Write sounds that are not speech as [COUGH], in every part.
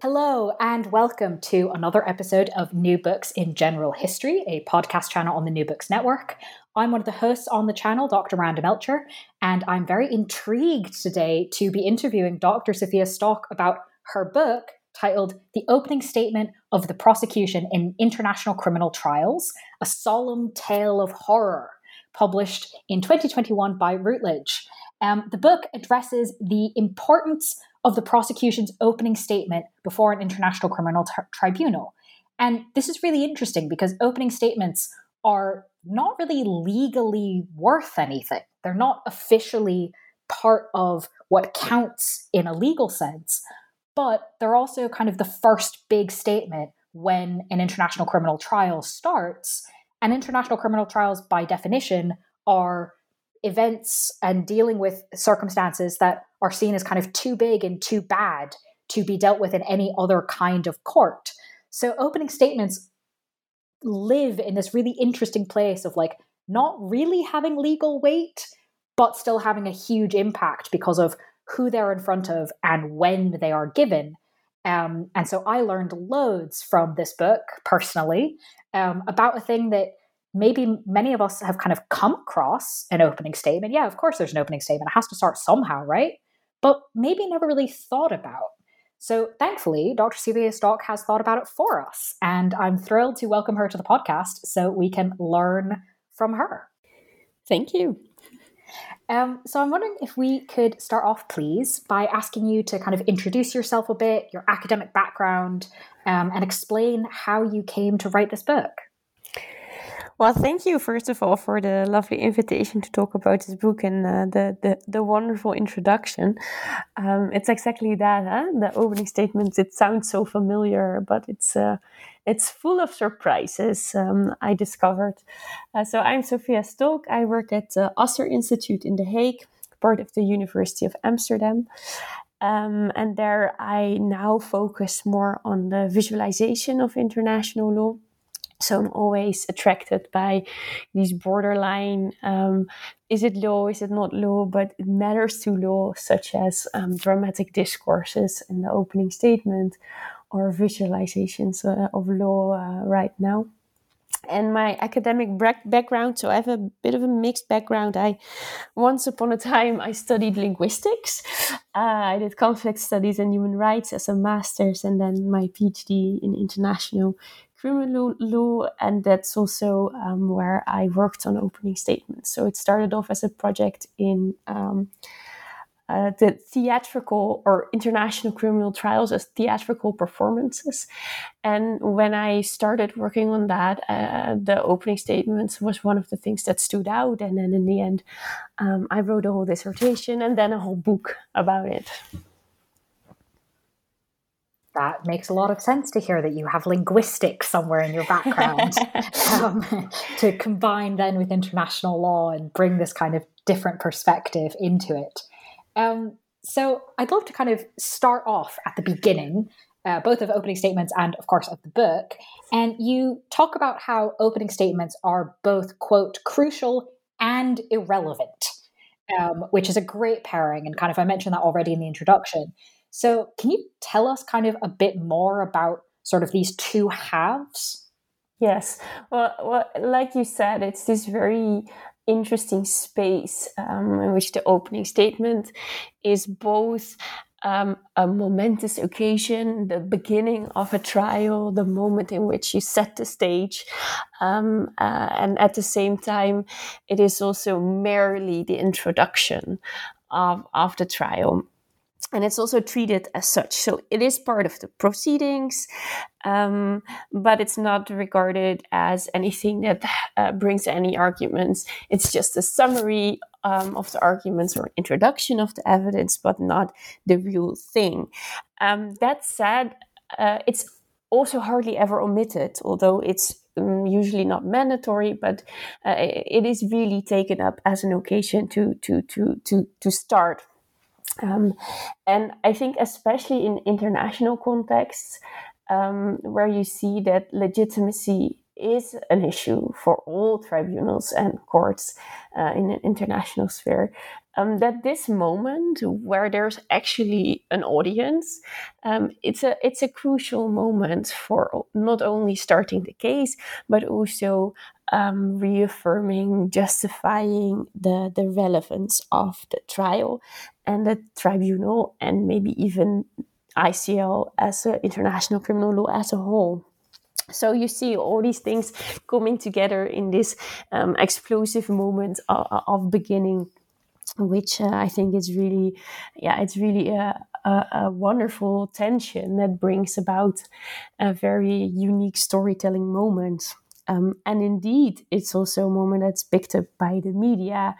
Hello, and welcome to another episode of New Books in General History, a podcast channel on the New Books Network. I'm one of the hosts on the channel, Dr. Miranda Melcher, and I'm very intrigued today to be interviewing Dr. Sofia Stolk about her book titled The Opening Statement of the Prosecution in International Criminal Trials A Solemn Tale of Horror, published in 2021 by Routledge. Um, the book addresses the importance of the prosecution's opening statement before an international criminal t- tribunal. And this is really interesting because opening statements are not really legally worth anything. They're not officially part of what counts in a legal sense, but they're also kind of the first big statement when an international criminal trial starts. And international criminal trials, by definition, are events and dealing with circumstances that are seen as kind of too big and too bad to be dealt with in any other kind of court. So opening statements live in this really interesting place of like not really having legal weight, but still having a huge impact because of who they're in front of and when they are given. Um, and so I learned loads from this book personally um, about a thing that maybe many of us have kind of come across an opening statement. Yeah, of course there's an opening statement. It has to start somehow, right? But maybe never really thought about. So thankfully, Dr. Sofia Stolk has thought about it for us. And I'm thrilled to welcome her to the podcast so we can learn from her. Thank you. Um, so I'm wondering if we could start off, please, by asking you to kind of introduce yourself a bit, your academic background, um, and explain how you came to write this book. Well, thank you first of all for the lovely invitation to talk about this book and uh, the, the, the wonderful introduction. Um, it's exactly that, huh? the opening statements. It sounds so familiar, but it's uh, it's full of surprises. Um, I discovered. Uh, so I'm Sofia Stolk. I work at the Asser Institute in The Hague, part of the University of Amsterdam. Um, and there I now focus more on the visualization of international law so I'm always attracted by these borderline um, is it law, is it not law, but it matters to law, such as um, dramatic discourses in the opening statement or visualizations uh, of law uh, right now. And my academic background, so I have a bit of a mixed background. I once upon a time I studied linguistics. Uh, I did conflict studies and human rights as a master's, and then my PhD in international criminal law, and that's also um, where I worked on opening statements. So it started off as a project in um, uh, the theatrical or international criminal trials as theatrical performances. And when I started working on that, uh, the opening statements was one of the things that stood out. And then in the end, um, I wrote a whole dissertation and then a whole book about it that makes a lot of sense to hear that you have linguistics somewhere in your background [LAUGHS] um, to combine then with international law and bring this kind of different perspective into it. Um, so I'd love to kind of start off at the beginning, uh, both of opening statements and, of course, of the book. And you talk about how opening statements are both, quote, crucial and irrelevant, um, which is a great pairing. And kind of, I mentioned that already in the introduction. So, can you tell us kind of a bit more about sort of these two halves? Yes. Well, well like you said, it's this very interesting space um, in which the opening statement is both um, a momentous occasion, the beginning of a trial, the moment in which you set the stage. Um, uh, and at the same time, it is also merely the introduction of, of the trial and it's also treated as such. So it is part of the proceedings, um, but it's not regarded as anything that uh, brings any arguments. It's just a summary um, of the arguments or introduction of the evidence, but not the real thing. Um, that said, uh, it's also hardly ever omitted, although it's um, usually not mandatory, but uh, it is really taken up as an occasion to to to to to start um, and I think, especially in international contexts, um, where you see that legitimacy is an issue for all tribunals and courts uh, in an international sphere, um, that this moment where there's actually an audience, um, it's a it's a crucial moment for not only starting the case but also um, reaffirming, justifying the the relevance of the trial and the tribunal, and maybe even ICL as an international criminal law as a whole. So you see all these things coming together in this um, explosive moment of, of beginning which uh, I think is really, yeah, it's really a, a, a, wonderful tension that brings about a very unique storytelling moment. Um, and indeed, it's also a moment that's picked up by the media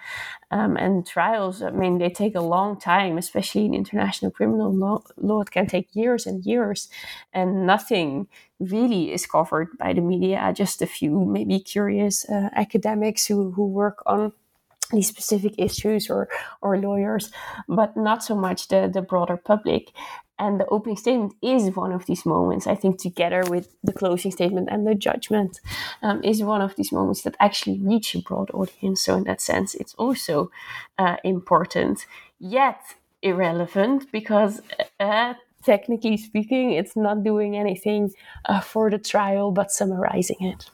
um, and trials. I mean, they take a long time, especially in international criminal law, law. It can take years and years, and nothing really is covered by the media. Just a few, maybe curious uh, academics who, who work on these specific issues or or lawyers, but not so much the the broader public. And the opening statement is one of these moments. I think together with the closing statement and the judgment um, is one of these moments that actually reach a broad audience. So in that sense, it's also uh, important, yet irrelevant because. Uh, technically speaking, it's not doing anything uh, for the trial but summarizing it.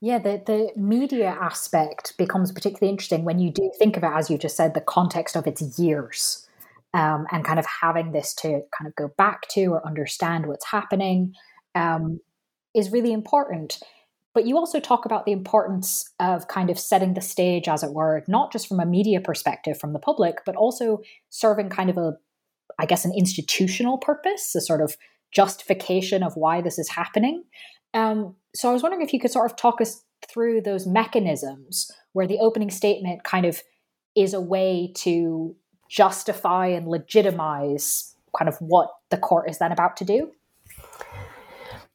Yeah, the, the media aspect becomes particularly interesting when you do think of it, as you just said, the context of its years um, and kind of having this to kind of go back to or understand what's happening um, is really important. But you also talk about the importance of kind of setting the stage, as it were, not just from a media perspective from the public, but also serving kind of a, I guess, an institutional purpose, a sort of justification of why this is happening. Um, so I was wondering if you could sort of talk us through those mechanisms where the opening statement kind of is a way to justify and legitimize kind of what the court is then about to do.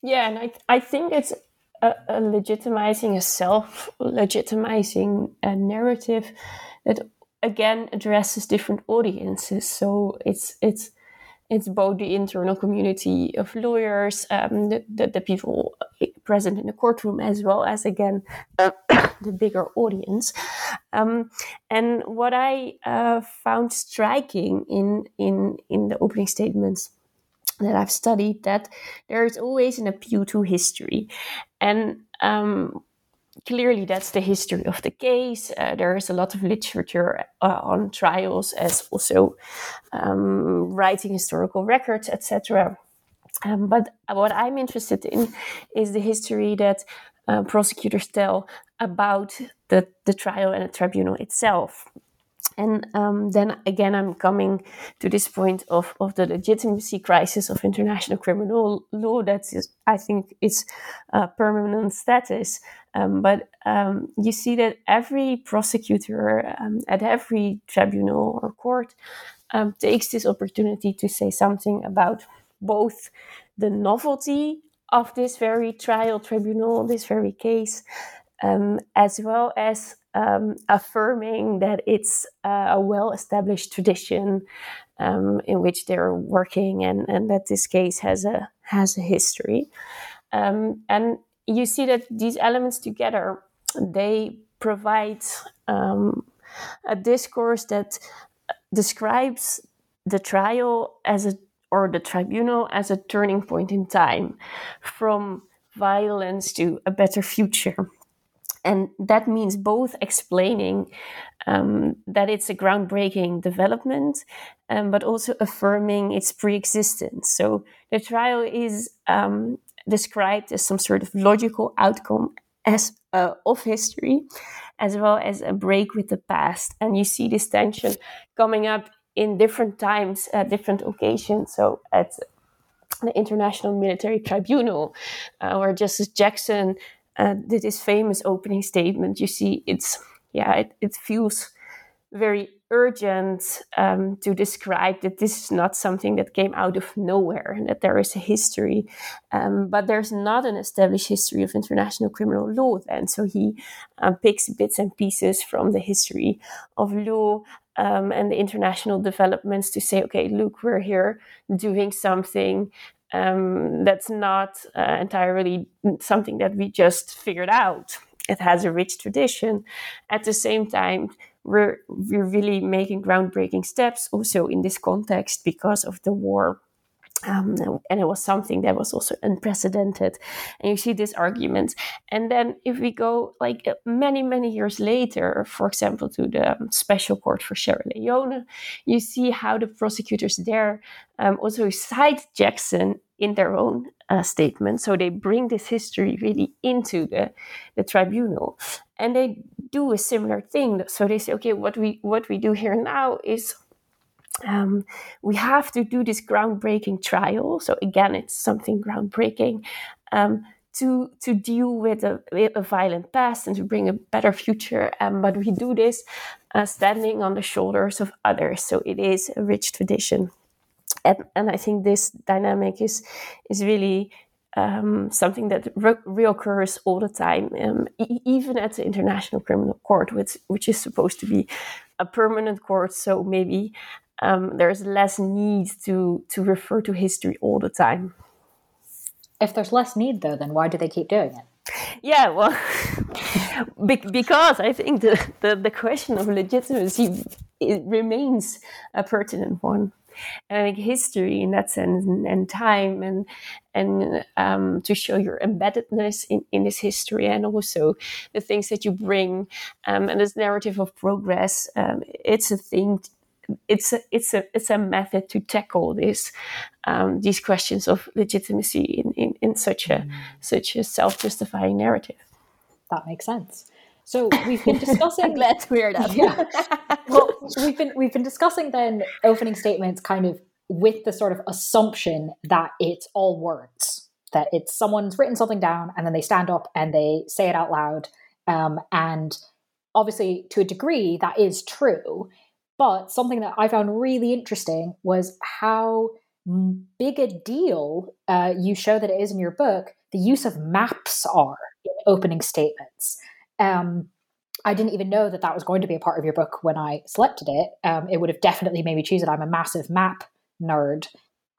Yeah, and I, I think it's a, a legitimizing a self legitimizing a uh, narrative that again addresses different audiences. So it's it's it's both the internal community of lawyers, um, the, the, the, people present in the courtroom, as well as, again, uh, [COUGHS] the bigger audience. Um, and what I uh, found striking in, in, in the opening statements that I've studied that there is always an appeal to history. And um, clearly that's the history of the case. Uh, there is a lot of literature uh, on trials as also um, writing historical records, etc. Um, but what I'm interested in is the history that uh, prosecutors tell about the, the trial and the tribunal itself. And um, then again, I'm coming to this point of, of the legitimacy crisis of international criminal law. That is, I think, its permanent status. Um, but um, you see that every prosecutor um, at every tribunal or court um, takes this opportunity to say something about both the novelty of this very trial tribunal, this very case, um, as well as um, affirming that it's uh, a well established tradition um, in which they're working and, and that this case has a has a history. Um, and you see that these elements together they provide um, a discourse that describes the trial as a or the tribunal as a turning point in time from violence to a better future and that means both explaining um, that it's a groundbreaking development, um, but also affirming its pre-existence. So the trial is um, described as some sort of logical outcome as uh, of history, as well as a break with the past. And you see this tension coming up in different times at different occasions. So at the International Military Tribunal, uh, where Justice Jackson uh, famous opening statement, you see it's yeah, it, it feels very urgent um, to describe that this is not something that came out of nowhere and that there is a history. Um, but there's not an established history of international criminal law then. So he um, picks bits and pieces from the history of law um, and the international developments to say, okay, look, we're here doing something um, that's not uh, entirely something that we just figured out. It has a rich tradition. At the same time, we're, we're really making groundbreaking steps also in this context because of the war um, and it was something that was also unprecedented. And you see this argument. And then if we go like uh, many, many years later, for example, to the um, Special Court for Sierra Leone, you see how the prosecutors there um, also cite Jackson in their own uh, statement. So they bring this history really into the, the tribunal. And they do a similar thing. So they say, okay, what we what we do here now is um, we have to do this groundbreaking trial. So again, it's something groundbreaking um, to to deal with a, a, violent past and to bring a better future. Um, but we do this uh, standing on the shoulders of others. So it is a rich tradition, and and I think this dynamic is is really. Um, something that re- reoccurs all the time, um, e- even at the International Criminal Court, which which is supposed to be a permanent court. So maybe um, there's less need to to refer to history all the time. If there's less need, though, then why do they keep doing it? Yeah, well, [LAUGHS] because I think the, the, the question of legitimacy it remains a pertinent one. And I think history, in that sense, and, and time, and and um, to show your embeddedness in, in this history, and also the things that you bring, um, and this narrative of progress, um, it's a thing it's a, it's a it's a method to tackle this um, these questions of legitimacy in, in, in such a mm. such a self justifying narrative. That makes sense. So we've been [LAUGHS] discussing. I'm glad to hear that. Yeah. [LAUGHS] well, we've been we've been discussing then opening statements, kind of with the sort of assumption that it's all words, that it's someone's written something down and then they stand up and they say it out loud, um, and obviously to a degree that is true. But something that I found really interesting was how big a deal uh, you show that it is in your book the use of maps are in opening statements. Um, I didn't even know that that was going to be a part of your book when I selected it. Um, it would have definitely made me choose it. I'm a massive map nerd.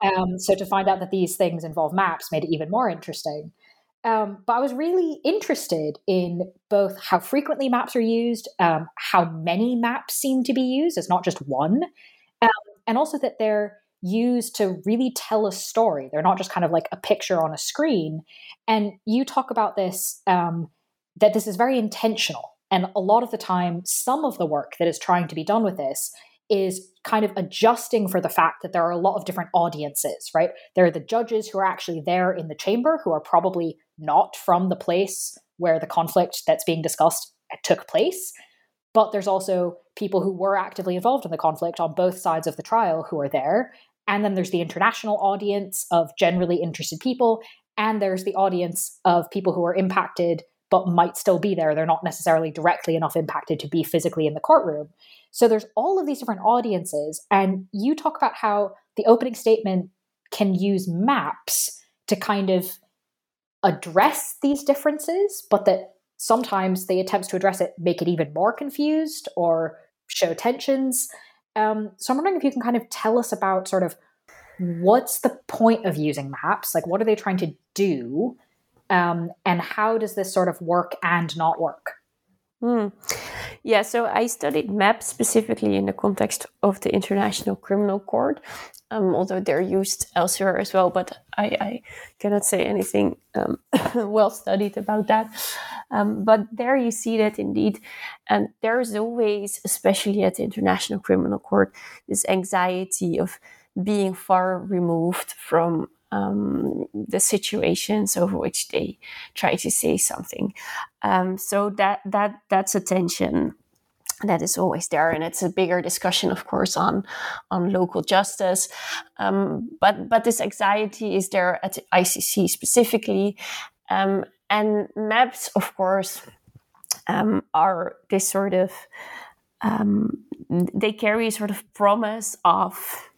Um, so to find out that these things involve maps made it even more interesting. Um, but I was really interested in both how frequently maps are used, um, how many maps seem to be used, it's not just one, um, and also that they're used to really tell a story. They're not just kind of like a picture on a screen. And you talk about this, um, that this is very intentional. And a lot of the time, some of the work that is trying to be done with this is kind of adjusting for the fact that there are a lot of different audiences, right? There are the judges who are actually there in the chamber who are probably not from the place where the conflict that's being discussed took place. But there's also people who were actively involved in the conflict on both sides of the trial who are there. And then there's the international audience of generally interested people. And there's the audience of people who are impacted but might still be there. They're not necessarily directly enough impacted to be physically in the courtroom. So there's all of these different audiences. And you talk about how the opening statement can use maps to kind of address these differences, but that sometimes the attempts to address it make it even more confused or show tensions. Um, so I'm wondering if you can kind of tell us about sort of what's the point of using maps? Like, what are they trying to do? Um, and how does this sort of work and not work? Mm. Yeah, so I studied maps specifically in the context of the International Criminal Court, um, although they're used elsewhere as well, but I, I cannot say anything um, [LAUGHS] well studied about that. Um, but there you see that indeed, and there's always, especially at the International Criminal Court, this anxiety of being far removed from um, the situations over which they try to say something. Um, so that that that's a tension that is always there, and it's a bigger discussion, of course, on on local justice. Um, but but this anxiety is there at the ICC specifically, um, and maps, of course, um, are this sort of um, they carry a sort of promise of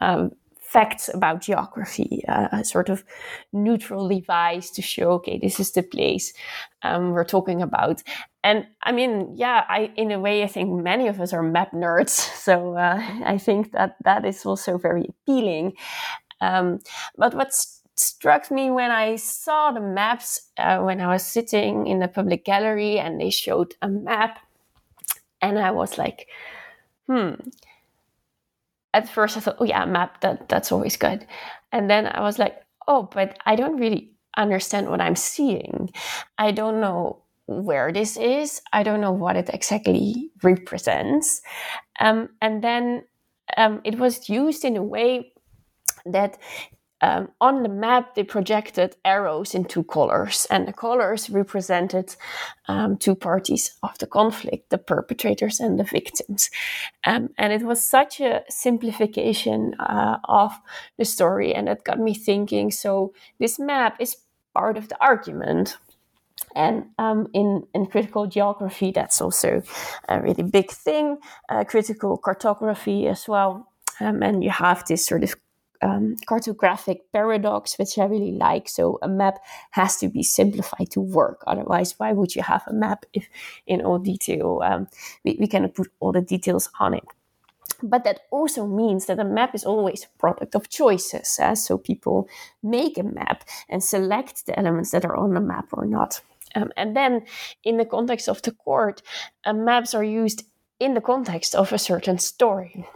um, facts about geography, uh, a sort of neutral device to show, okay, this is the place um, we're talking about. And I mean, yeah, I in a way I think many of us are map nerds, [LAUGHS] so uh, I think that that is also very appealing. Um, but what struck me when I saw the maps uh, when I was sitting in the public gallery and they showed a map, and I was like, hmm at first I thought, oh yeah, map that that's always good, and then I was like, oh, but I don't really understand what I'm seeing. I don't know where this is. I don't know what it exactly represents, um, and then um, it was used in a way that um, on the map, they projected arrows in two colors, and the colors represented um, two parties of the conflict the perpetrators and the victims. Um, and it was such a simplification uh, of the story, and it got me thinking so, this map is part of the argument. And um, in, in critical geography, that's also a really big thing, uh, critical cartography as well. Um, and you have this sort of um, cartographic paradox, which I really like. So a map has to be simplified to work. Otherwise, why would you have a map if in all detail um, we, we cannot put all the details on it? But that also means that a map is always a product of choices. Eh? So people make a map and select the elements that are on the map or not. Um, and then, in the context of the court, uh, maps are used in the context of a certain story.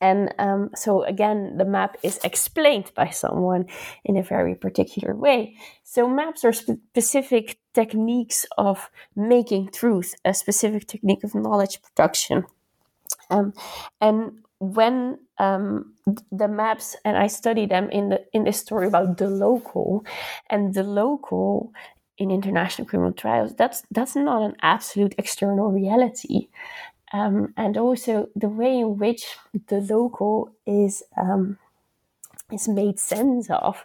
And um, so again, the map is explained by someone in a very particular way. So maps are specific techniques of making truth, a specific technique of knowledge production. Um, and when um, the maps, and I study them in the in this story about the local, and the local in international criminal trials, that's that's not an absolute external reality. Um, and also the way in which the local is um, is made sense of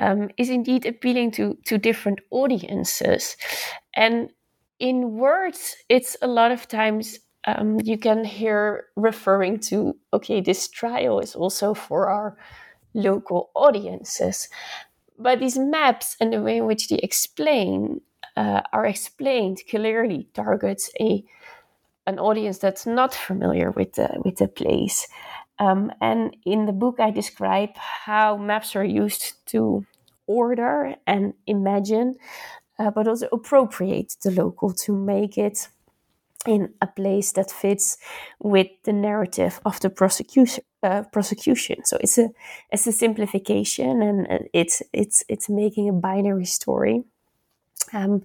um, is indeed appealing to to different audiences, and in words, it's a lot of times um, you can hear referring to okay, this trial is also for our local audiences, but these maps and the way in which they explain uh, are explained clearly targets a an audience that's not familiar with the with the place. Um, and in the book, I describe how maps are used to order and imagine, uh, but also appropriate the local to make it in a place that fits with the narrative of the prosecution. Uh, prosecution. So it's a it's a simplification, and it's it's it's making a binary story. Um,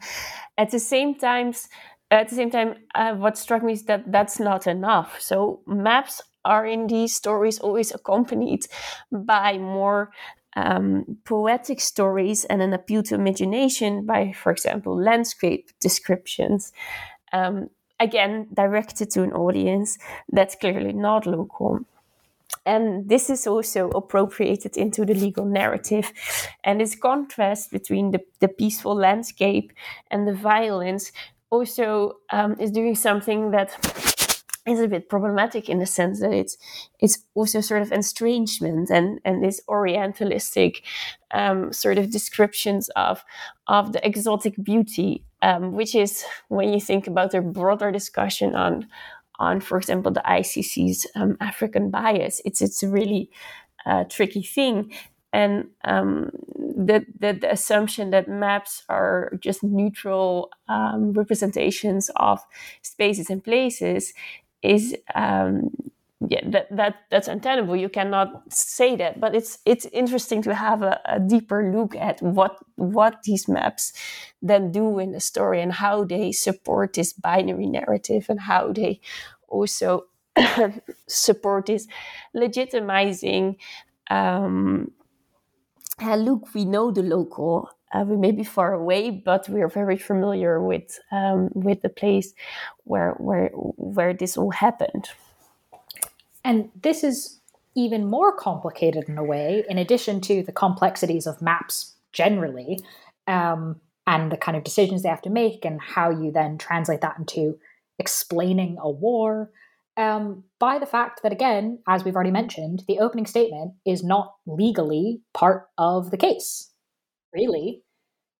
at the same times, at the same time, uh, what struck me is that that's not enough. So maps are in these stories always accompanied by more um, poetic stories and an appeal to imagination by, for example, landscape descriptions. Um, again, directed to an audience that's clearly not local. And this is also appropriated into the legal narrative. And this contrast between the, the peaceful landscape and the violence also um, is doing something that is a bit problematic in the sense that it's it's also sort of estrangement and and this orientalistic um, sort of descriptions of of the exotic beauty, um, which is when you think about the broader discussion on on, for example, the ICC's um, African bias, it's it's a really uh, tricky thing and um, the, the, the, assumption that maps are just neutral um, representations of spaces and places is um, yeah, that, that that's untenable. You cannot say that, but it's it's interesting to have a, a, deeper look at what what these maps then do in the story and how they support this binary narrative and how they also [COUGHS] support this legitimizing. Um, look, we know the local. Uh, we may be far away, but we are very familiar with um, with the place where where where this all happened. And this is even more complicated in a way, in addition to the complexities of maps generally, um, and the kind of decisions they have to make, and how you then translate that into explaining a war. Um, by the fact that, again, as we've already mentioned, the opening statement is not legally part of the case, really.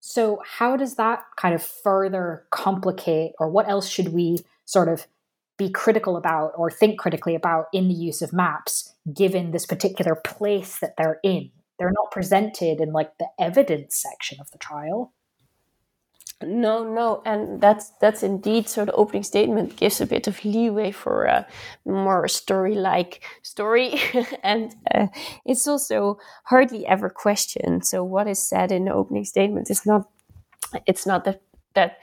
So, how does that kind of further complicate, or what else should we sort of be critical about or think critically about in the use of maps given this particular place that they're in. They're not presented in like the evidence section of the trial. No, no, and that's that's indeed so. The opening statement gives a bit of leeway for a more story-like story, [LAUGHS] and uh, it's also hardly ever questioned. So what is said in the opening statement is not it's not the that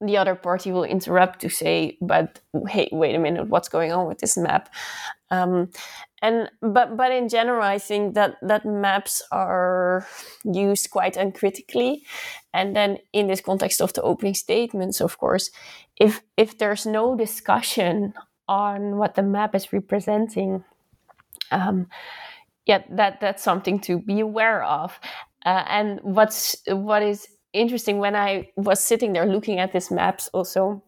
the other party will interrupt to say, "But hey, wait a minute, what's going on with this map?" Um, and but but in general, I think that that maps are used quite uncritically, and then in this context of the opening statements, of course, if if there's no discussion on what the map is representing. Um, yeah, that that's something to be aware of. Uh, and what's what is interesting when I was sitting there looking at these maps also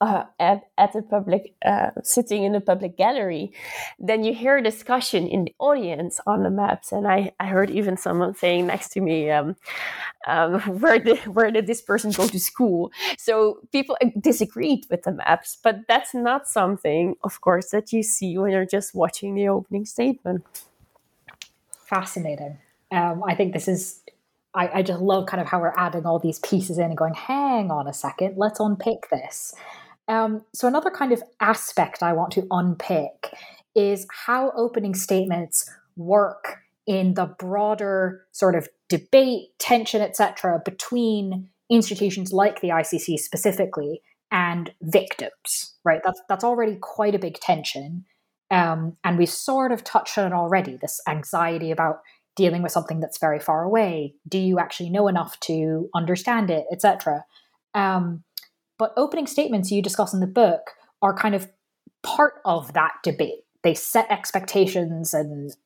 uh, at, at the public, uh, sitting in a public gallery, then you hear discussion in the audience on the maps. And I, I heard even someone saying next to me, um, um, [LAUGHS] where, did, where did this person go to school? So people disagreed with the maps, but that's not something, of course, that you see when you're just watching the opening statement. Fascinating. Um, I think this is I, I just love kind of how we're adding all these pieces in and going, hang on a second, let's unpick this. Um, so, another kind of aspect I want to unpick is how opening statements work in the broader sort of debate, tension, etc., between institutions like the ICC specifically and victims. Right, that's that's already quite a big tension, um, and we've sort of touched on it already. This anxiety about dealing with something that's very far away do you actually know enough to understand it etc but opening statements you discuss in the book are kind of part of that debate. They set expectations and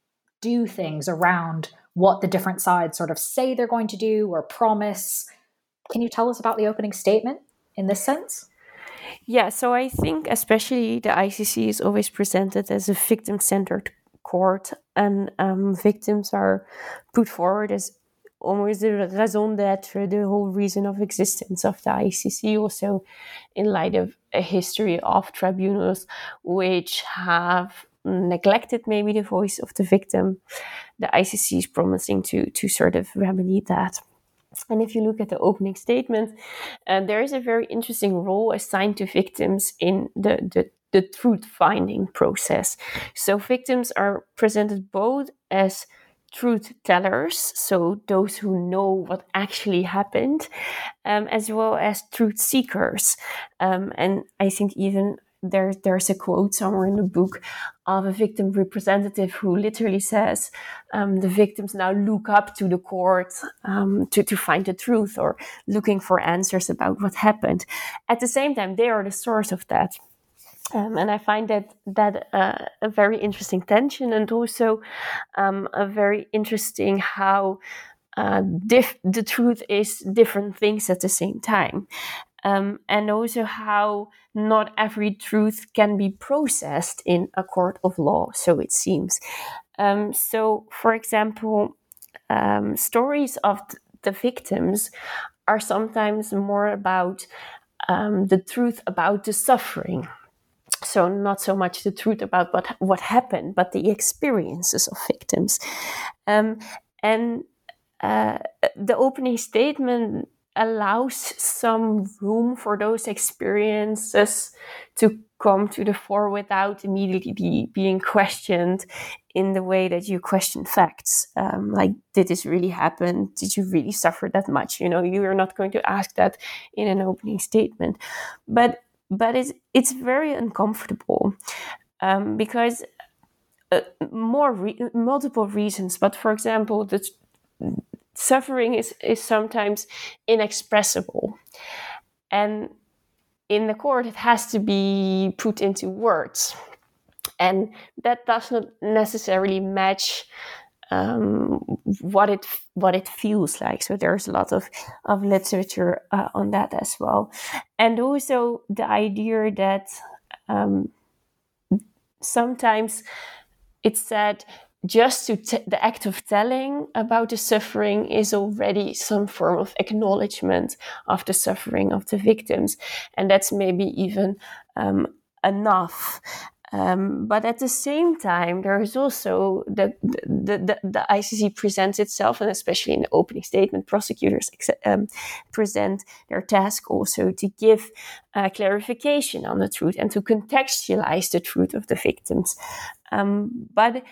do things around what the different sides sort of say they're going to do or promise. Can you tell us about the opening statement in this sense? Yeah, so I think especially the ICC is always presented as a victim centered court, and um, victims are put forward as almost the raison d'etre, the whole reason of existence of the ICC, also in light of a history of tribunals which have neglected maybe the voice of the victim. The ICC is promising to to sort of remedy that. And if you look at the opening statement, uh, there is a very interesting role assigned to victims in the, the the truth finding process. So victims are presented both as truth tellers, so those who know what actually happened, um, as well as truth seekers. Um, and I think even there, there's a quote somewhere in the book of a victim representative who literally says um, the victims now look up to the court um, to, to find the truth or looking for answers about what happened. At the same time, they are the source of that. Um, and I find that that uh, a very interesting tension, and also um, a very interesting how uh, the truth is different things at the same time, um, and also how not every truth can be processed in a court of law. So it seems. Um, so, for example, um, stories of th- the victims are sometimes more about um, the truth about the suffering so not so much the truth about what what happened, but the experiences of victims. Um, and uh, the opening statement allows some room for those experiences to come to the fore without immediately be, being questioned in the way that you question facts. Um, like, did this really happen? Did you really suffer that much? You know, you are not going to ask that in an opening statement, but but it's it's very uncomfortable um, because uh, more re- multiple reasons. But for example, the suffering is is sometimes inexpressible, and in the court, it has to be put into words. And that does not necessarily match um, what it what it feels like. So there's a lot of of literature uh, on that as well, and also the idea that um, sometimes it's said just to t- the act of telling about the suffering is already some form of acknowledgement of the suffering of the victims and that's maybe even um, enough um, but at the same time, there is also the, the, the, the, ICC presents itself, and especially in the opening statement, prosecutors um, present their task also to give uh, clarification on the truth and to contextualize the truth of the victims. Um, but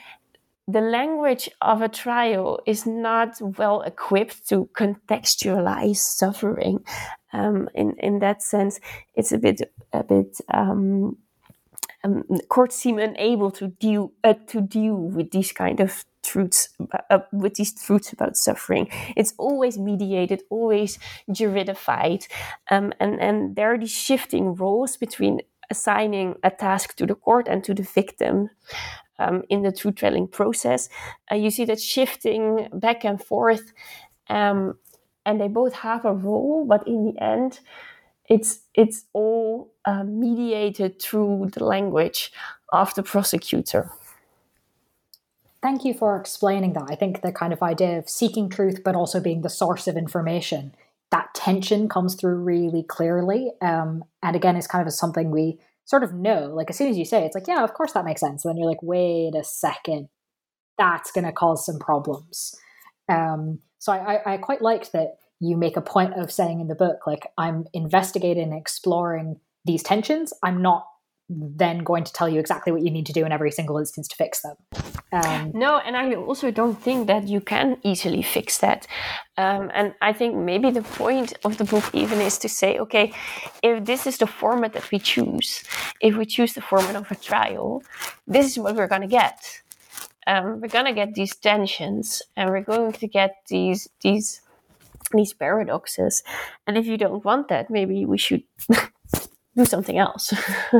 the language of a trial is not well equipped to contextualize suffering. Um, in in that sense, it's a bit a bit. Um, courts seem unable to deal uh, to deal with these kind of truths uh, with these truths about suffering. It's always mediated, always juridified, um, and and there are these shifting roles between assigning a task to the court and to the victim um, in the truth telling process. Uh, you see that shifting back and forth, um, and they both have a role, but in the end, it's it's all uh, mediated through the language of the prosecutor. Thank you for explaining that. I think the kind of idea of seeking truth, but also being the source of information, that tension comes through really clearly. Um, and again, it's kind of something we sort of know. Like as soon as you say it, it's like, yeah, of course that makes sense. And then you're like, wait a second, that's going to cause some problems. Um, so I, I, I quite liked that you make a point of saying in the book, like, I'm investigating, and exploring these tensions. I'm not then going to tell you exactly what you need to do in every single instance to fix them. Um, no, and I also don't think that you can easily fix that. Um, and I think maybe the point of the book even is to say, okay, if this is the format that we choose, if we choose the format of a trial, this is what we're going to get. Um, we're going to get these tensions, and we're going to get these these these paradoxes. And if you don't want that, maybe we should [LAUGHS] do something else.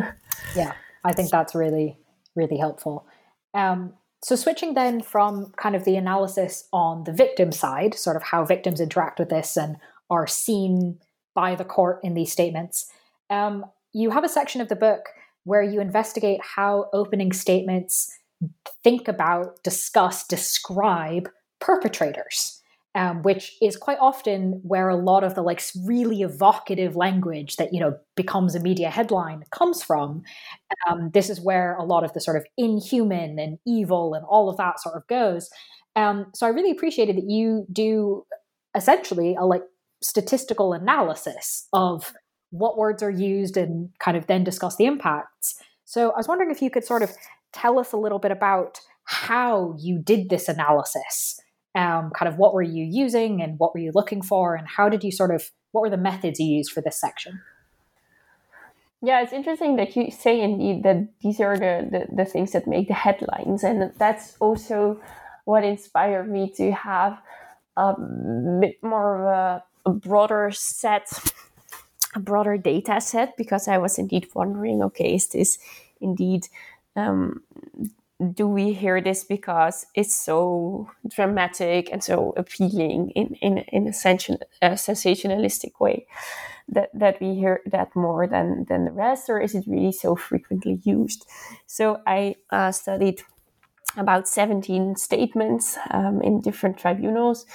[LAUGHS] yeah, I think that's really, really helpful. Um, so, switching then from kind of the analysis on the victim side, sort of how victims interact with this and are seen by the court in these statements, um, you have a section of the book where you investigate how opening statements think about, discuss, describe perpetrators um, which is quite often where a lot of the like really evocative language that you know becomes a media headline comes from. Um, this is where a lot of the sort of inhuman and evil and all of that sort of goes. Um, so I really appreciated that you do essentially a like statistical analysis of what words are used and kind of then discuss the impacts. So I was wondering if you could sort of tell us a little bit about how you did this analysis um, kind of what were you using and what were you looking for and how did you sort of what were the methods you used for this section? Yeah it's interesting that you say indeed that these are the, the, the things that make the headlines. And that's also what inspired me to have a bit more of a, a broader set a broader data set because i was indeed wondering okay is this indeed um, do we hear this because it's so dramatic and so appealing in, in, in a, sensation, a sensationalistic way that, that we hear that more than, than the rest, or is it really so frequently used? So I uh, studied about 17 statements um, in different tribunals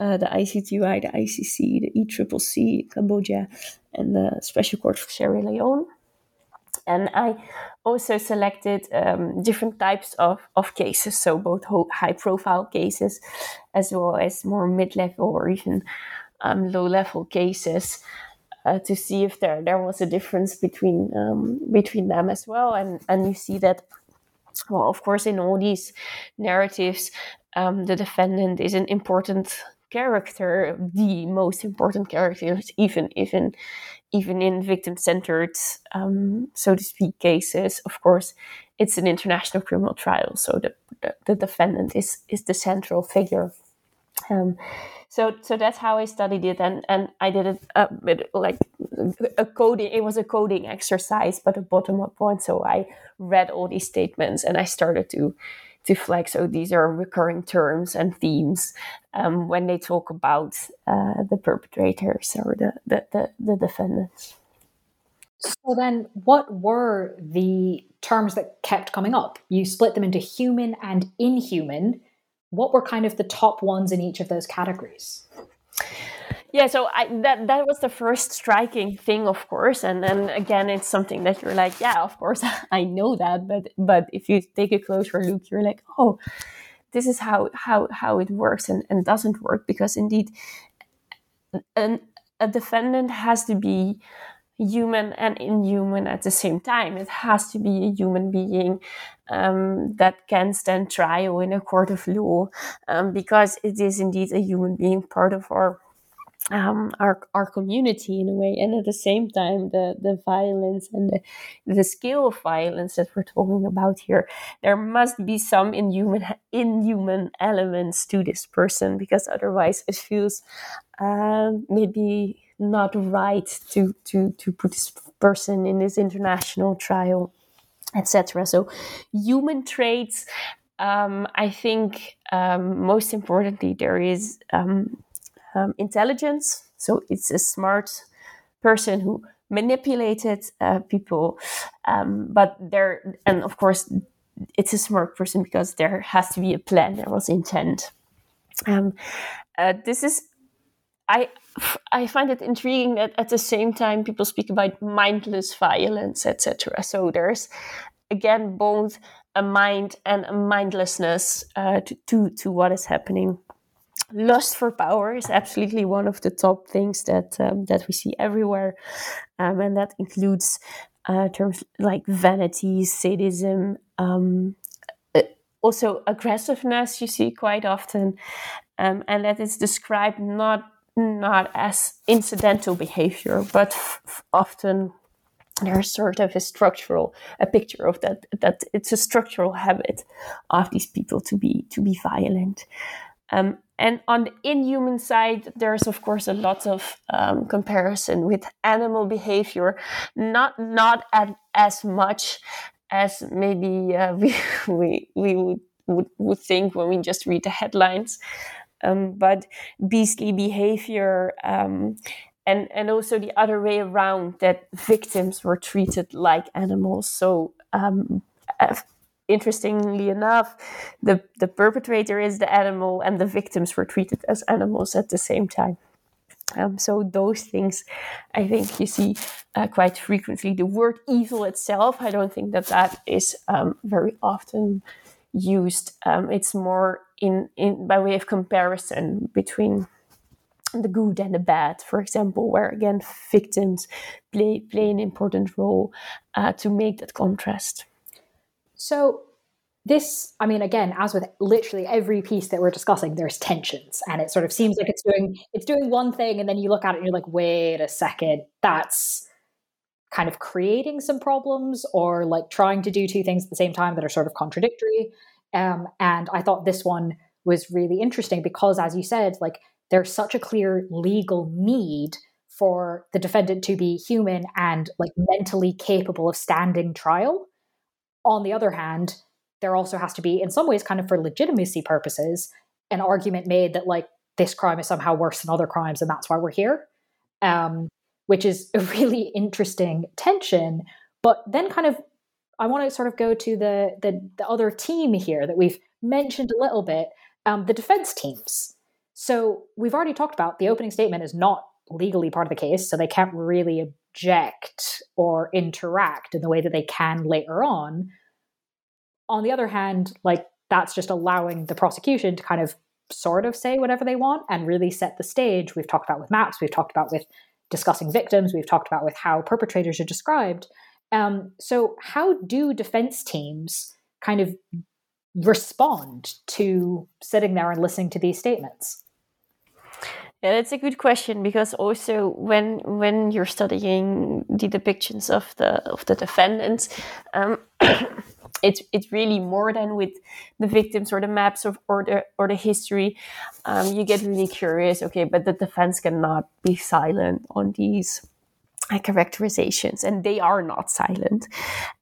uh, the ICTY, the ICC, the ECCC, Cambodia, and the Special Court for Sierra Leone. And I also selected um, different types of, of cases, so both high profile cases as well as more mid level or even um, low level cases. uh, to see if there there was a difference between um, between them as well, and and you see that. Well, of course, in all these narratives, um, the defendant is an important character, the most important character, even even even in victim-centered, um, so to speak, cases. Of course, it's an international criminal trial, so the the, the defendant is is the central figure. Um, so so that's how I studied it, and and I did it uh, like a coding. It was a coding exercise, but a bottom up one. So I read all these statements, and I started to to flag. So these are recurring terms and themes um, when they talk about uh, the perpetrators or the, the, the, the defendants. So then, what were the terms that kept coming up? You split them into human and inhuman what were kind of the top ones in each of those categories? Yeah, so I, that that was the first striking thing, of course, and then again, it's something that you're like, yeah, of course, [LAUGHS] I know that, but but if you take a closer look, you're like, oh, this is how how how it works and, and doesn't work because indeed, an, a defendant has to be human and inhuman at the same time. It has to be a human being um, that can stand trial in a court of law um, because it is indeed a human being, part of our um, our our community in a way, and at the same time, the the violence and the the scale of violence that we're talking about here, there must be some inhuman inhuman elements to this person because otherwise it feels um, maybe not right to to to put this person in this international trial etc so human traits um, i think um, most importantly there is um, um intelligence so it's a smart person who manipulated uh, people um, but there and of course it's a smart person because there has to be a plan there was intent um, uh, this is I I find it intriguing that at the same time people speak about mindless violence, etc. So there's again both a mind and a mindlessness uh, to, to to what is happening. Lust for power is absolutely one of the top things that um, that we see everywhere, um, and that includes uh, terms like vanity, sadism, um, uh, also aggressiveness. You see quite often, um, and that is described not not as incidental behavior, but f- often there's sort of a structural a picture of that that it's a structural habit of these people to be to be violent. Um, and on the inhuman side, there's of course a lot of um, comparison with animal behavior, not not at, as much as maybe uh, [LAUGHS] we we we would, would would think when we just read the headlines. Um, but beastly behavior um, and and also the other way around that victims were treated like animals. So um, uh, interestingly enough the the perpetrator is the animal and the victims were treated as animals at the same time. Um, so those things i think you see uh, quite frequently. The word evil itself i don't think that that is um, very often used. Um, it's more in, in by way of comparison between the good and the bad, for example, where again victims play play an important role uh, to make that contrast. So this, I mean, again, as with literally every piece that we're discussing, there's tensions, and it sort of seems like it's doing it's doing one thing, and then you look at it and you're like, wait a second, that's kind of creating some problems, or like trying to do two things at the same time that are sort of contradictory. Um, and I thought this one was really interesting because, as you said, like there's such a clear legal need for the defendant to be human and like mentally capable of standing trial. On the other hand, there also has to be, in some ways, kind of for legitimacy purposes, an argument made that like this crime is somehow worse than other crimes and that's why we're here. Um, which is a [LAUGHS] really interesting tension. But then, kind of I want to sort of go to the, the, the other team here that we've mentioned a little bit, um, the defense teams. So we've already talked about the opening statement is not legally part of the case, so they can't really object or interact in the way that they can later on. On the other hand, like that's just allowing the prosecution to kind of sort of say whatever they want and really set the stage. We've talked about with maps, we've talked about with discussing victims, we've talked about with how perpetrators are described. Um, so, how do defense teams kind of respond to sitting there and listening to these statements? Yeah, that's a good question because also when when you're studying the depictions of the of the defendants, um, [CLEARS THROAT] [COUGHS] it's it's really more than with the victims or the maps of or the or the history. Um, you get really curious. Okay, but the defense cannot be silent on these uh, characterizations, and they are not silent,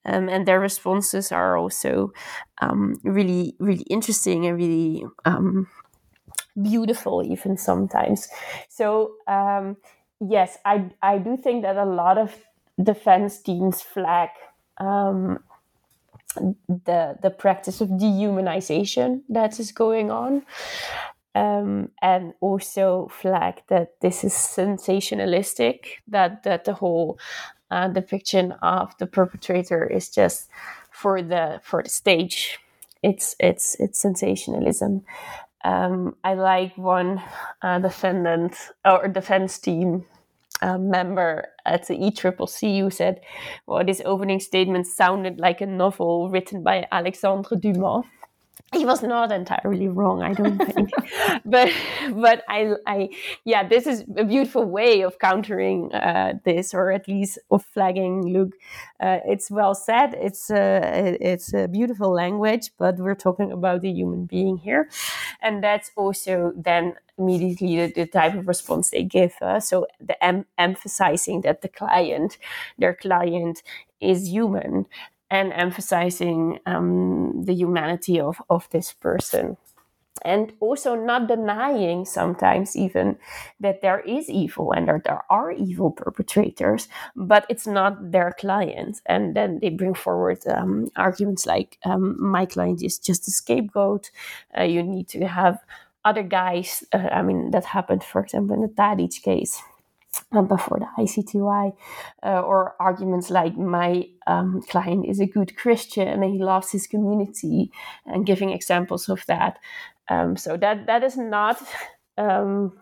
um, and their responses are also um, really really interesting and really um, beautiful, even sometimes. So um, yes, I I do think that a lot of defense teams flag um, the the practice of dehumanization that is going on. Um, and also flag that this is sensationalistic that that the whole uh, depiction of the perpetrator is just for the for the stage. It's it's it's sensationalism. Um, I like one uh, defendant or defense team uh, member at the ECCC who said, "Well, this opening statement sounded like a novel written by Alexandre Dumas." [LAUGHS] he was not entirely wrong i don't think. [LAUGHS] But but i i yeah this is a beautiful way of countering uh, this or at least of flagging look uh, it's well said. It's a it's a beautiful language but we're talking about a human being here. And that's also then immediately the, the type of response they give uh, so the em- emphasizing that the client their client is human and emphasizing um, the humanity of, of this person. And also not denying sometimes even that there is evil and that there are evil perpetrators but it's not their client and then they bring forward um, arguments like um, my client is just a scapegoat. Uh, you need to have other guys uh, i mean that happened for example in the Tadić case um, before the ICTY, uh, or arguments like my um, client is a good Christian and he loves his community, and giving examples of that. Um, so that that is not [LAUGHS] um,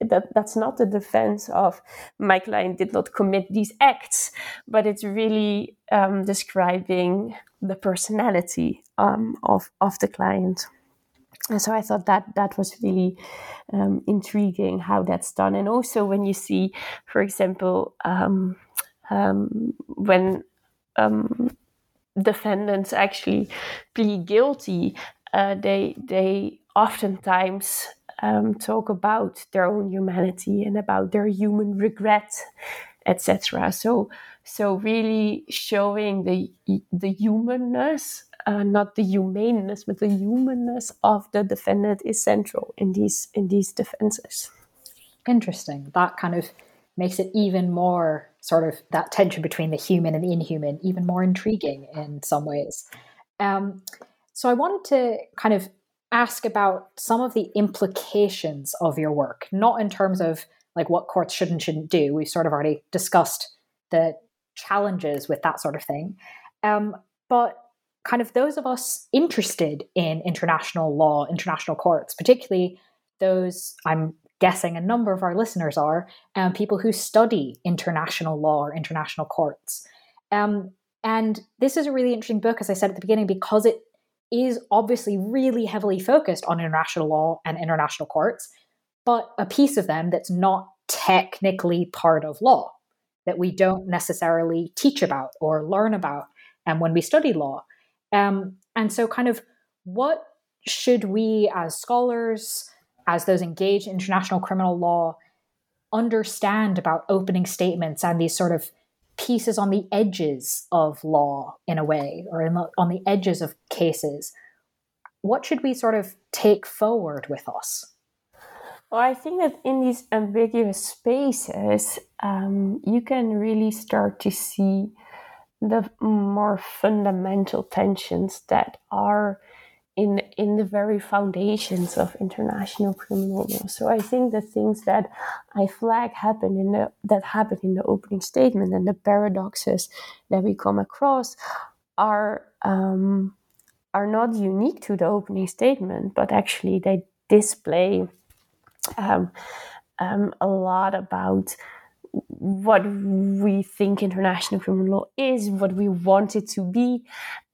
that that's not the defense of my client did not commit these acts, but it's really um, describing the personality um, of of the client and so I thought that that was really um, intriguing how that's done, and also when you see, for example, um, um, when um, defendants actually plead guilty, uh, they they oftentimes um, talk about their own humanity and about their human regret, etc. So so really showing the the humanness uh, not the humaneness, but the humanness of the defendant is central in these in these defenses. Interesting. That kind of makes it even more sort of that tension between the human and the inhuman even more intriguing in some ways. Um, so I wanted to kind of ask about some of the implications of your work, not in terms of like what courts should and shouldn't do. We've sort of already discussed the challenges with that sort of thing. Um, but kind of those of us interested in international law, international courts, particularly those I'm guessing a number of our listeners are, um, people who study international law or international courts. Um, and this is a really interesting book, as I said at the beginning, because it is obviously really heavily focused on international law and international courts, but a piece of them that's not technically part of law, that we don't necessarily teach about or learn about and um, when we study law. Um, and so, kind of, what should we as scholars, as those engaged in international criminal law, understand about opening statements and these sort of pieces on the edges of law in a way, or the, on the edges of cases? What should we sort of take forward with us? Well, I think that in these ambiguous spaces, um, you can really start to see the more fundamental tensions that are in in the very foundations of international criminal law. So I think the things that I flag happen in the that happen in the opening statement and the paradoxes that we come across are um, are not unique to the opening statement, but actually they display um, um, a lot about what we think international criminal law is, what we want it to be,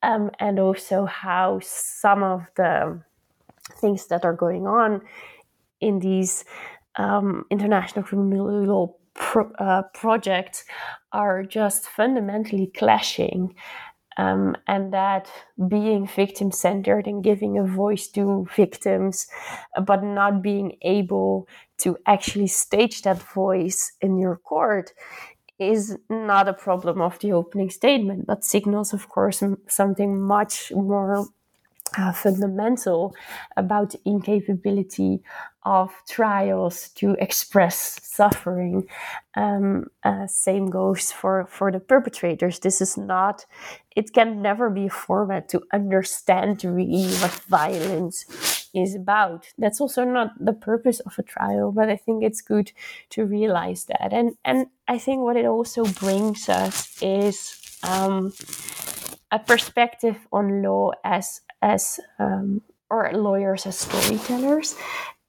um, and also how some of the things that are going on in these um, international criminal law pro- uh, projects are just fundamentally clashing. Um, and that being victim centered and giving a voice to victims, but not being able to actually stage that voice in your court is not a problem of the opening statement, but signals, of course, something much more uh, fundamental about the incapability of trials to express suffering. Um, uh, same goes for, for the perpetrators. This is not, it can never be a format to understand really what violence is about. That's also not the purpose of a trial, but I think it's good to realize that. And, and I think what it also brings us is um, a perspective on law as as um, or lawyers as storytellers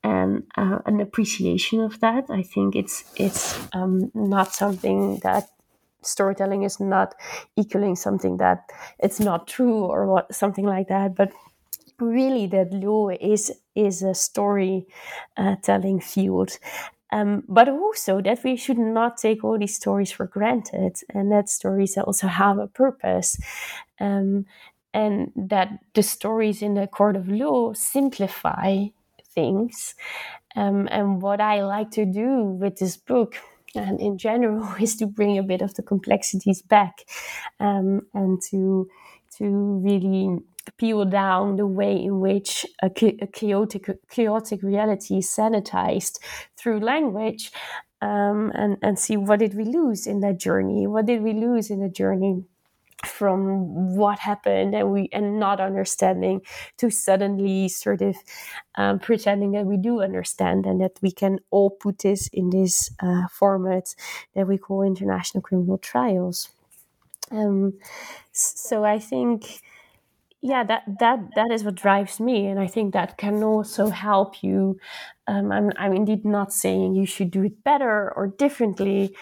and uh, an appreciation of that. I think it's it's um, not something that storytelling is not equaling something that it's not true or what something like that, but really that law is is a story uh, telling field. Um, but also that we should not take all these stories for granted and that stories also have a purpose. Um, and that the stories in the court of law simplify things. Um, and what I like to do with this book and in general [LAUGHS] is to bring a bit of the complexities back um, and to to really peel down the way in which a, a chaotic chaotic reality is sanitized through language um, and and see what did we lose in that journey what did we lose in the journey from what happened and we and not understanding to suddenly sort of um, pretending that we do understand and that we can all put this in this uh, format that we call international criminal trials. Um, so i think yeah that that that is what drives me and i think that can also help you. Um, I'm, I'm indeed not saying you should do it better or differently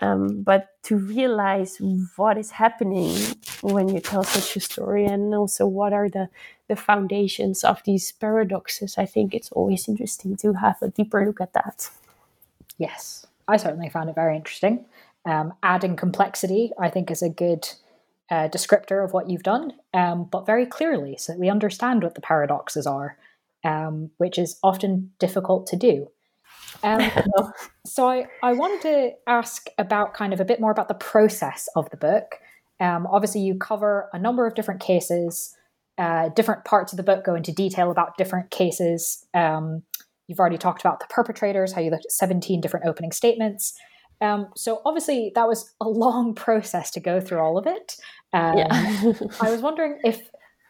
um, but to realize what is happening when you tell such a story and also what are the the foundations of these paradoxes i think it's always interesting to have a deeper look at that. Yes i certainly found it very interesting. Um, adding complexity i think is a good uh, descriptor of what you've done, um, but very clearly so that we understand what the paradoxes are, um, which is often difficult to do. Um, [LAUGHS] so I, I wanted to ask about kind of a bit more about the process of the book. Um, obviously, you cover a number of different cases. Uh, different parts of the book go into detail about different cases. Um, you've already talked about the perpetrators, how you looked at 17 different opening statements. Um, so obviously that was a [LAUGHS] long process to go through all of it. Um, yeah. [LAUGHS] I was wondering if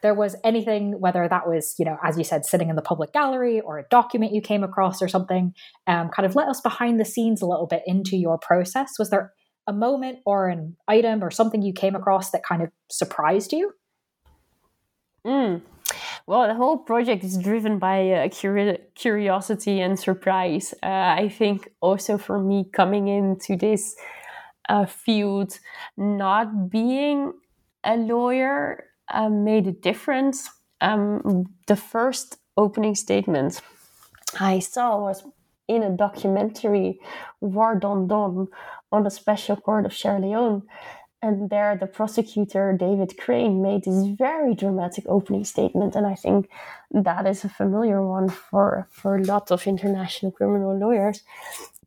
there was anything, whether that was, you know, as you said, sitting in the public gallery or a document you came across or something, um, kind of let us behind the scenes a little bit into your process. Was there a moment or an item or something you came across that kind of surprised you? Mm. Well, the whole project is driven by uh, curi- curiosity and surprise. Uh, I think also for me coming into this uh, field, not being a lawyer uh, made a difference. Um, the first opening statement I saw was in a documentary, War Don Don, on the Special Court of Sierra Leone. And there, the prosecutor, David Crane, made this very dramatic opening statement. And I think that is a familiar one for, for a lot of international criminal lawyers.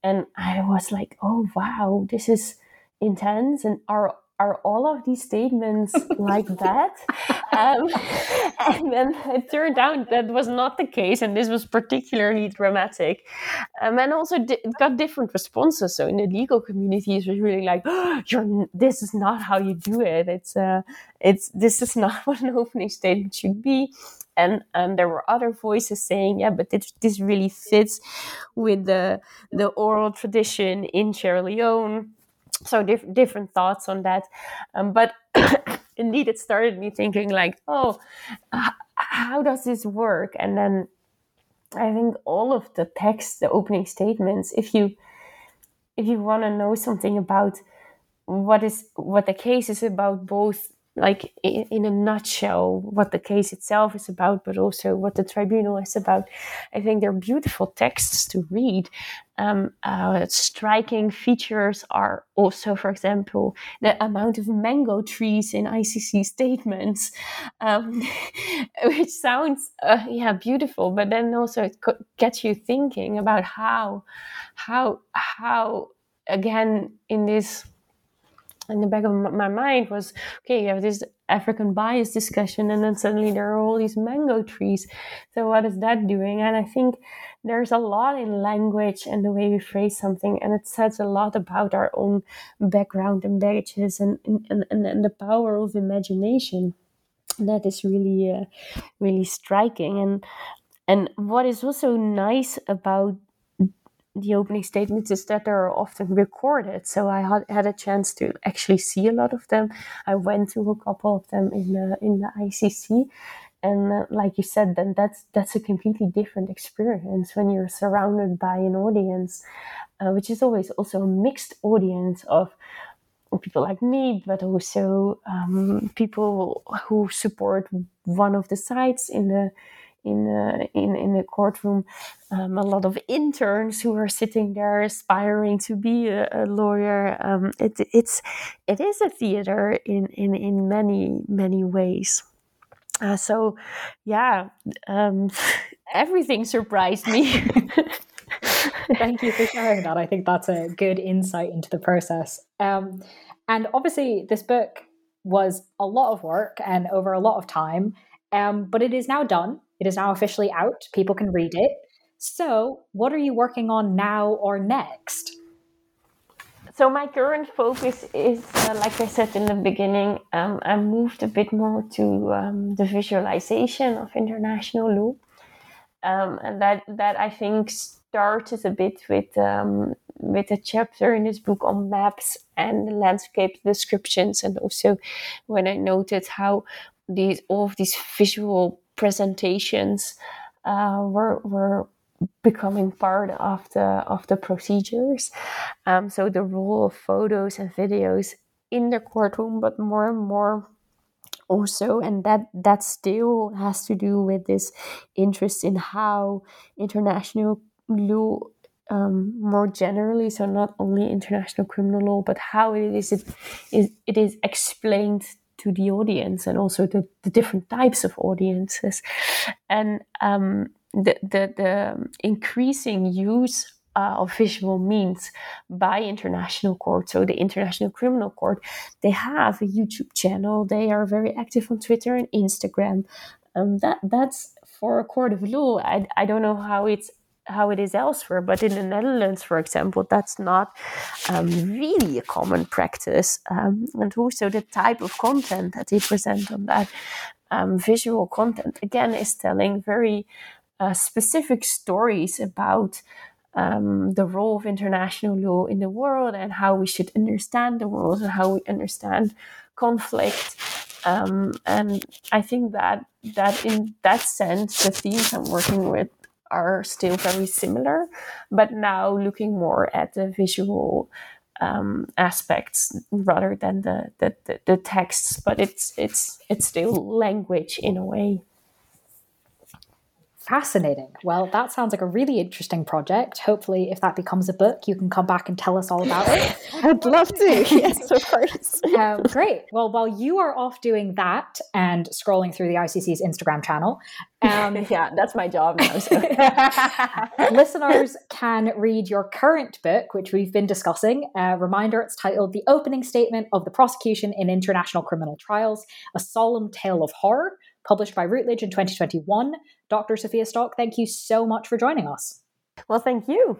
And I was like, oh, wow, this is intense. And are are all of these statements like that? Um, and then it turned out that was not the case, and this was particularly dramatic. Um, and also, it got different responses. So in the legal community, it was really like, oh, [GASPS] "You're this is not how you do it. It's uh, it's this is not [LAUGHS] what an opening statement should be." And, and there were other voices saying, "Yeah, but this, this really fits with the the oral tradition in Sierra Leone." So diff- different thoughts on that. Um, but [COUGHS] indeed it started me thinking like oh h- how does this work? And then i think all of the text the opening statements if you if you want to know something about what is what the case is about both like in, a nutshell what the case itself is about but also what the tribunal is about. I think they're beautiful texts to read. Um, uh, striking features are also for example the amount of mango trees in icc statements um, [LAUGHS] which sounds uh, yeah beautiful but then also it gets you thinking about how how how again in this in the back of my mind was okay you have this african bias discussion and then suddenly there are all these mango trees. So what is that doing? And i think there's a lot in language and the way we phrase something and it says a lot about our own background and baggages and and, and, and the power of imagination that is really uh, really striking. And and what is also nice about the opening statements is that they're often recorded. So I had, had a chance to actually see a lot of them. I went to a couple of them in the in the ICC, and uh, like you said, then that's that's a completely different experience when you're surrounded by an audience, uh, which is always also a mixed audience of people like me, but also um, people who support one of the sides in the in uh, in in the courtroom. Um, a lot of interns who are sitting there aspiring to be a, a lawyer. Um, it, it's it is a theater in in in many many ways. Uh, so yeah um, [LAUGHS] everything surprised me. [LAUGHS] Thank you for sharing that. I think that's a good insight into the process. Um, and obviously this book was a lot of work and over a lot of time um, but it is now done it is now officially out. People can read it. So, what are you working on now or next? So, my current focus is, uh, like I said in the beginning, um, I moved a bit more to um, the visualization of international law. Um, and that, that I think started a bit with um, with a chapter in this book on maps and landscape descriptions, and also when I noted how these all of these visual presentations uh, were were becoming part of the of the procedures. Um, so the role of photos and videos in the courtroom, but more and more also, and that that still has to do with this interest in how international law. Um, more generally, so not only international criminal law, but how it is it is it is explained to the audience and also the, the different types of audiences. And um, the, the, the increasing use uh, of visual means by international court so the international criminal court they have a youtube channel. They are very active on twitter and instagram. Um, that that's for a court of law. I, I don't know how it's how it is elsewhere. But in the Netherlands, for example, that's not um, really a common practice. Um, and also the type of content that they present on that um, visual content, again, is telling very uh, specific stories about. Um, the role of international law in the world and how we should understand the world and how we understand conflict um, and I think that that in that sense, the themes I'm working with are still very similar, but now looking more at the visual um, aspects rather than the, the, the, the texts. But it's it's it's still language in a way. Fascinating. Well, that sounds like a really interesting project. Hopefully, if that becomes a book, you can come back and tell us all about it. [LAUGHS] I'd love to. [LAUGHS] yes, of course. um, great. Well, while you are off doing that and scrolling through the ICC's Instagram channel, um, [LAUGHS] yeah, that's my job now. So. listeners can read your current book, which we've been discussing. A reminder it's titled The Opening Statement of the Prosecution in International Criminal Trials A Solemn Tale of Horror published by Routledge in 2021. Dr. Sofia Stolk, thank you so much for joining us. Well, thank you.